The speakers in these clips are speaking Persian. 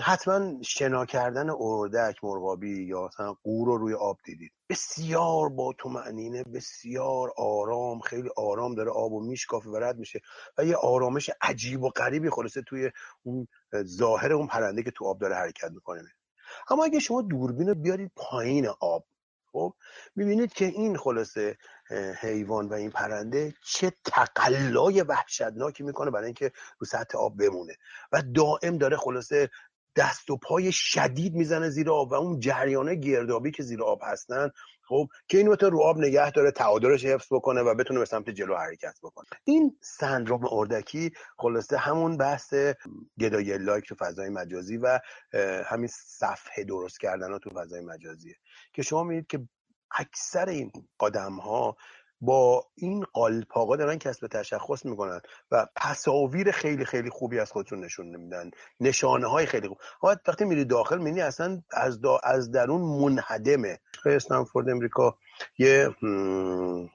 حتما شنا کردن اردک مرغابی یا مثلا قور رو روی آب دیدید. بسیار با تو معنینه بسیار آرام خیلی آرام داره آب و میشکافه و رد میشه و یه آرامش عجیب و غریبی خلاصه توی اون ظاهر اون پرنده که تو آب داره حرکت می‌کنه. اما اگه شما دوربین رو بیارید پایین آب خب می‌بینید که این خلاصه حیوان و این پرنده چه تقلای وحشتناکی می‌کنه برای اینکه رو سطح آب بمونه. و دائم داره خلاصه دست و پای شدید می‌زنه زیر آب و اون جریانه گردابی که زیر آب هستن خب که این رو آب نگه داره تعادلش حفظ بکنه و بتونه به سمت جلو حرکت بکنه. این سندروم اردکی خلاصه همون بحث گدای لایک تو فضای مجازی و همین صفحه درست کردن ها تو فضای مجازیه. که شما می‌دید که اکثر این قدم ها با این قالپاقا دارن کسب تشخص می‌کنن و تصاویر خیلی خیلی خوبی از خودشون نشون نمیدن. نشانه های خیلی خوب. وقتی میری داخل می‌بینی اصلا از, از درون منهدمه. استنفورد امریکا یه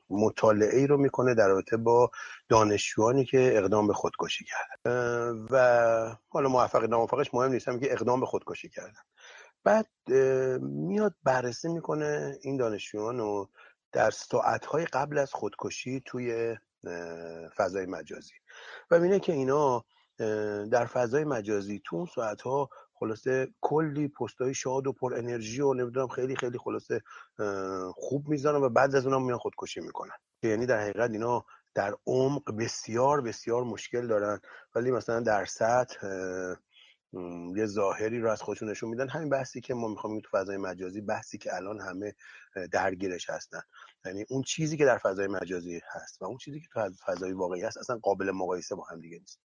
مطالعه ای رو می‌کنه در رابطه با دانشجوانی که اقدام به خودکشی کردن. و حالا موفق ناموفقش مهم نیست که اقدام به خودکشی کردن. بعد میاد بررسی می‌کنه این دانشجویان و در ساعتهای قبل از خودکشی توی فضای مجازی. و میینه که اینا در فضای مجازی تو اون ساعتها خلاصه کلی پستای شاد و پر انرژی و نمی‌دونم خیلی خیلی خلاصه خوب می‌زنن و بعد از اونم میان خودکشی می‌کنن. یعنی در حقیقت اینا در عمق بسیار بسیار مشکل دارن. ولی مثلا در سطح یه ظاهری رو از خودشون نشون میدن. همین بحثی که ما می‌خوام تو فضای مجازی بحثی که الان همه درگیرش هستن. یعنی اون چیزی که در فضای مجازی هست و اون چیزی که تو فضای واقعی هست اصلا قابل مقایسه با هم دیگه نیست.